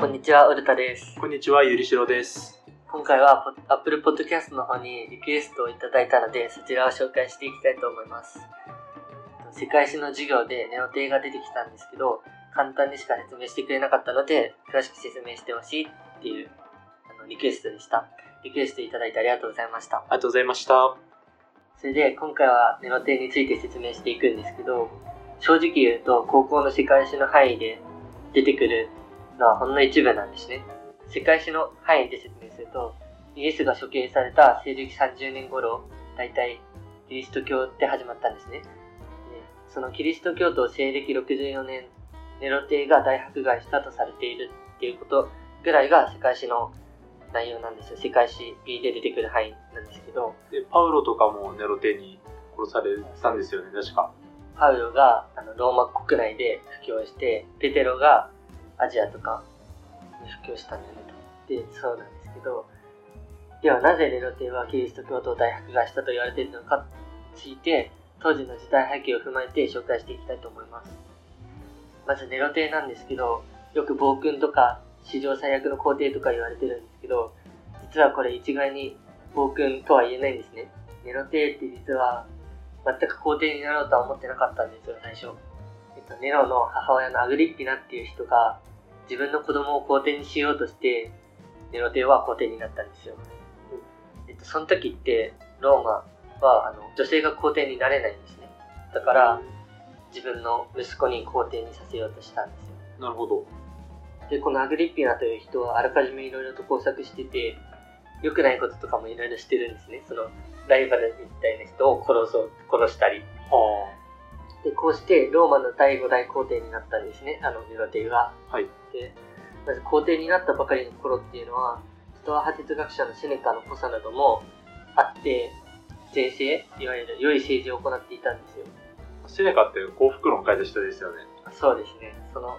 こんにちは、ウルタです。こんにちは、ゆりしろです。今回はポ Apple Podcast の方にリクエストをいただいたので、そちらを紹介していきたいと思います。世界史の授業でネオテイが出てきたんですけど、簡単にしか説明してくれなかったので、詳しく説明してほしいっていうあのリクエストでした。リクエストいただいてありがとうございました。ありがとうございました。それで今回はネロテイについて説明していくんですけど、正直言うと高校の世界史の範囲で出てくるのはほんの一部なんですね。世界史の範囲で説明すると、イエスが処刑された西暦30年頃、だいたいキリスト教って始まったんですね。でそのキリスト教徒西暦64年、ネロテイが大迫害したとされているっていうことぐらいが世界史の内容なんですよ。世界史 B で出てくる範囲なんですけど、で、パウロとかもネロテに殺されたんですよね、確か。パウロがあのローマ国内で布教して、ペテロがアジアとかに布教したんだよねと。で、そうなんですけど、ではなぜネロテはキリスト教徒を大迫害したと言われているのかについて、当時の時代背景を踏まえて紹介していきたいと思います。まずネロテなんですけど、よく暴君とか史上最悪の皇帝とか言われてるんですけど、実はこれ一概に暴君とは言えないんですね。ネロテって実は全く皇帝になろうとは思ってなかったんですよ、最初。えっと、ネロの母親のアグリッピナっていう人が自分の子供を皇帝にしようとして、ネロテは皇帝になったんですよ。えっと、その時って、ローマはあの女性が皇帝になれないんですね。だから、自分の息子に皇帝にさせようとしたんですよ。なるほど。で、このアグリッピナという人はあらかじめいろいろと工作してて、良くないこととかもいろいろしてるんですね。その、ライバルみたいな人を殺そう、殺したり。はで、こうしてローマの第5代皇帝になったんですね、あのネロテイが。あ。はい。で、まず皇帝になったばかりの頃っていうのは、ストア派哲学者のセネカの補佐などもあって、前世、いわゆる良い政治を行っていたんですよ。セネカって幸福論書いた人ですよね。そうですね、その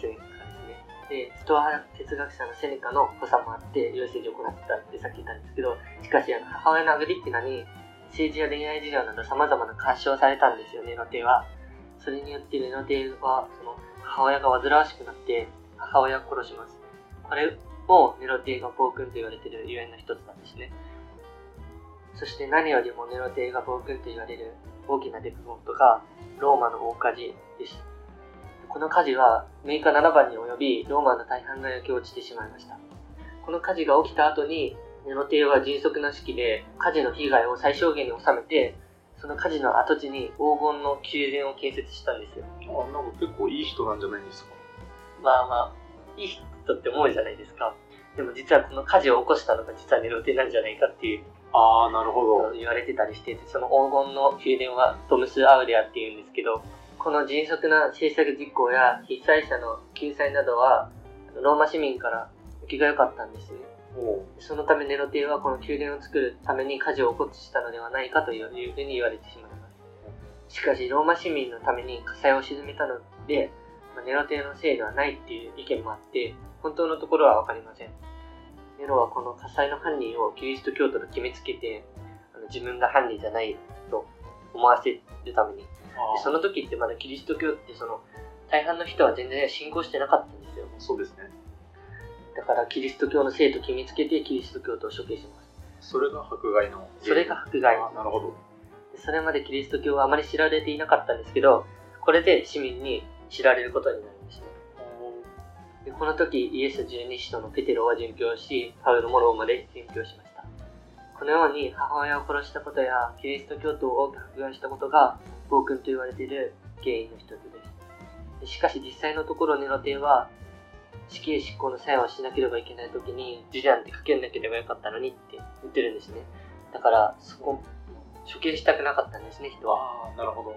セネカですね。で、ストア派哲学者のセネカの補佐もあって、良い政治を行ってたってさっき言ったんですけど、しかしあの母親のアグリッピナに政治や恋愛事情など様々な干渉されたんですよ、ネロテは。それによってネロテは、その母親が煩わしくなって、母親を殺します。これもネロテイが暴君と言われているゆえんの一つなんですね。そして何よりもネロテイが暴君と言われる大きな出来事がローマの大火事です。この火事は6日7番に及びローマの大半が焼け落ちてしまいました。この火事が起きた後にネロテイは迅速な指揮で火事の被害を最小限に収めてその火事の跡地に黄金の宮殿を建設したんですよ。あ、なんか結構いい人なんじゃないですか。まあまあ、いい人って思うじゃないですか。でも実はこの火事を起こしたのが実はネロテイなんじゃないかっていうああ、なるほど。言われてたりしてて、その黄金の宮殿はトムス・アウレアっていうんですけど、この迅速な政策実行や被災者の救済などは、ローマ市民から受けが良かったんですね。そのためネロテイはこの宮殿を作るために火事を起こしたのではないかというふうに言われてしまいます。しかし、ローマ市民のために火災を鎮めたので、まあネロテイのせいではないっていう意見もあって、本当のところはわかりません。ネロはこの火災の犯人をキリスト教徒と決めつけて、あの自分が犯人じゃないと思わせるために。であその時ってまだキリスト教ってその大半の人は全然信仰してなかったんですよ。ーそうですね。だからキリスト教の生徒を決めつけてキリスト教徒を処刑します。それが迫害の。それが迫害。あなるほど。でそれまでキリスト教はあまり知られていなかったんですけど、これで市民に知られることになるんですね。でこの時、イエス十二使徒のペテロは殉教し、パウロもローマで殉教しました。このように母親を殺したことやキリスト教徒を多く迫害したことが暴君と言われている原因の一つです。でしかし実際のところネロテは死刑執行の裁判をしなければいけない時にジュリアンってかけなければよかったのにって言ってるんですね。だからそこ、処刑したくなかったんですね、人は。ああ、なるほど。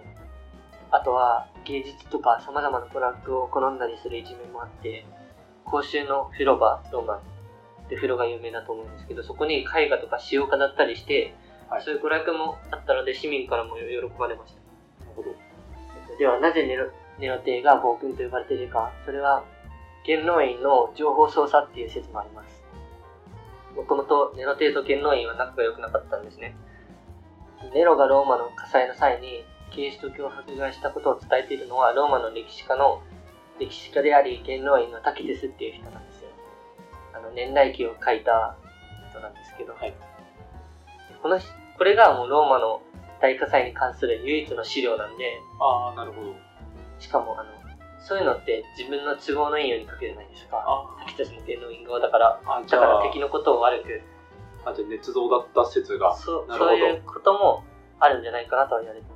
あとは芸術とか様々な娯楽を好んだりする一面もあって、公衆の風呂場、ローマで風呂が有名だと思うんですけど、そこに絵画とか詩を飾ったりして、はいそういう娯楽もあったので市民からも喜ばれました。なるほど。ではなぜネロネロ帝が暴君と呼ばれているか、それは元老院の情報操作っていう説もあります。もともとネロ帝と元老院は仲が良くなかったんですね。ネロがローマの火災の際にキリスト教を迫害したことを伝えているのはローマの歴史家の歴史家であり元老院のタキテスっていう人なんですよ。あの年代記を書いた人なんですけど、はいこの人これがもうローマの大火災に関する唯一の資料なんで、ああ、なるほど。しかもあの、そういうのって自分の都合のいいように書くじゃないですか？あさっき天皇院側だから、だから敵のことを悪く、あじゃあ捏造だった説が。そうそういうこともあるんじゃないかなとは言われてま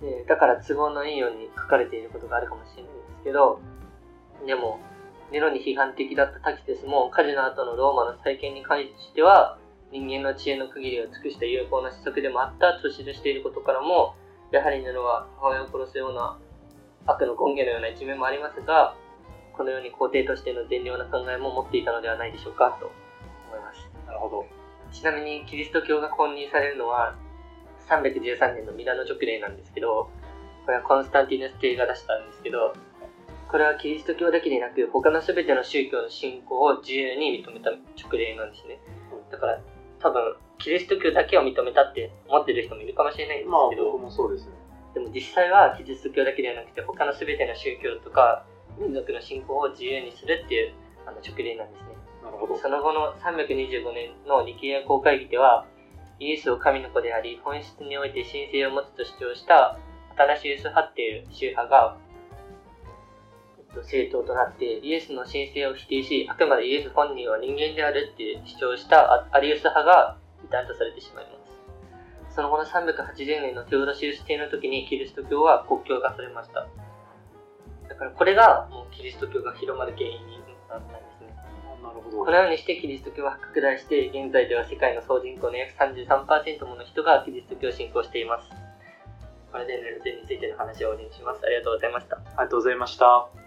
す。で、だから都合のいいように書かれていることがあるかもしれないんですけど、でも、ネロに批判的だったタキテスも火事の後のローマの再建に関しては、人間の知恵の区切りを尽くした有効な施策でもあったと記していることからも、やはりネロは母親を殺すような悪の根源のような一面もありますが、このように皇帝としての善良な考えも持っていたのではないでしょうかと思います。なるほど。ちなみにキリスト教が公認されるのは313年のミラノ直令なんですけど、これはコンスタンティヌス帝が出したんですけど、これはキリスト教だけでなく他の全ての宗教の信仰を自由に認めた直令なんですね。だから多分キリスト教だけを認めたって思ってる人もいるかもしれないんですまあ、けど、僕もそうですね。でも実際はキリスト教だけではなくて他の全ての宗教とか民族の信仰を自由にするっていうあの直令なんですね。なるほど。その後の325年のリケア公会議では、イエスを神の子であり、本質において神聖を持つと主張したアタナシウス派っていう宗派が、えっと、政党となって、イエスの神聖を否定し、あくまでイエス本人は人間であるって主張したアアリウス派が異端とされてしまいます。その後の380年のテオドシウス帝の時にキリスト教は国教化されました。だからこれがもうキリスト教が広まる原因になったんですね。なるほど。このようにしてキリスト教は拡大して、現在では世界の総人口の約33%もの人がキリスト教を信仰しています。これでネルテについての話を終わりにします。ありがとうございました。ありがとうございました。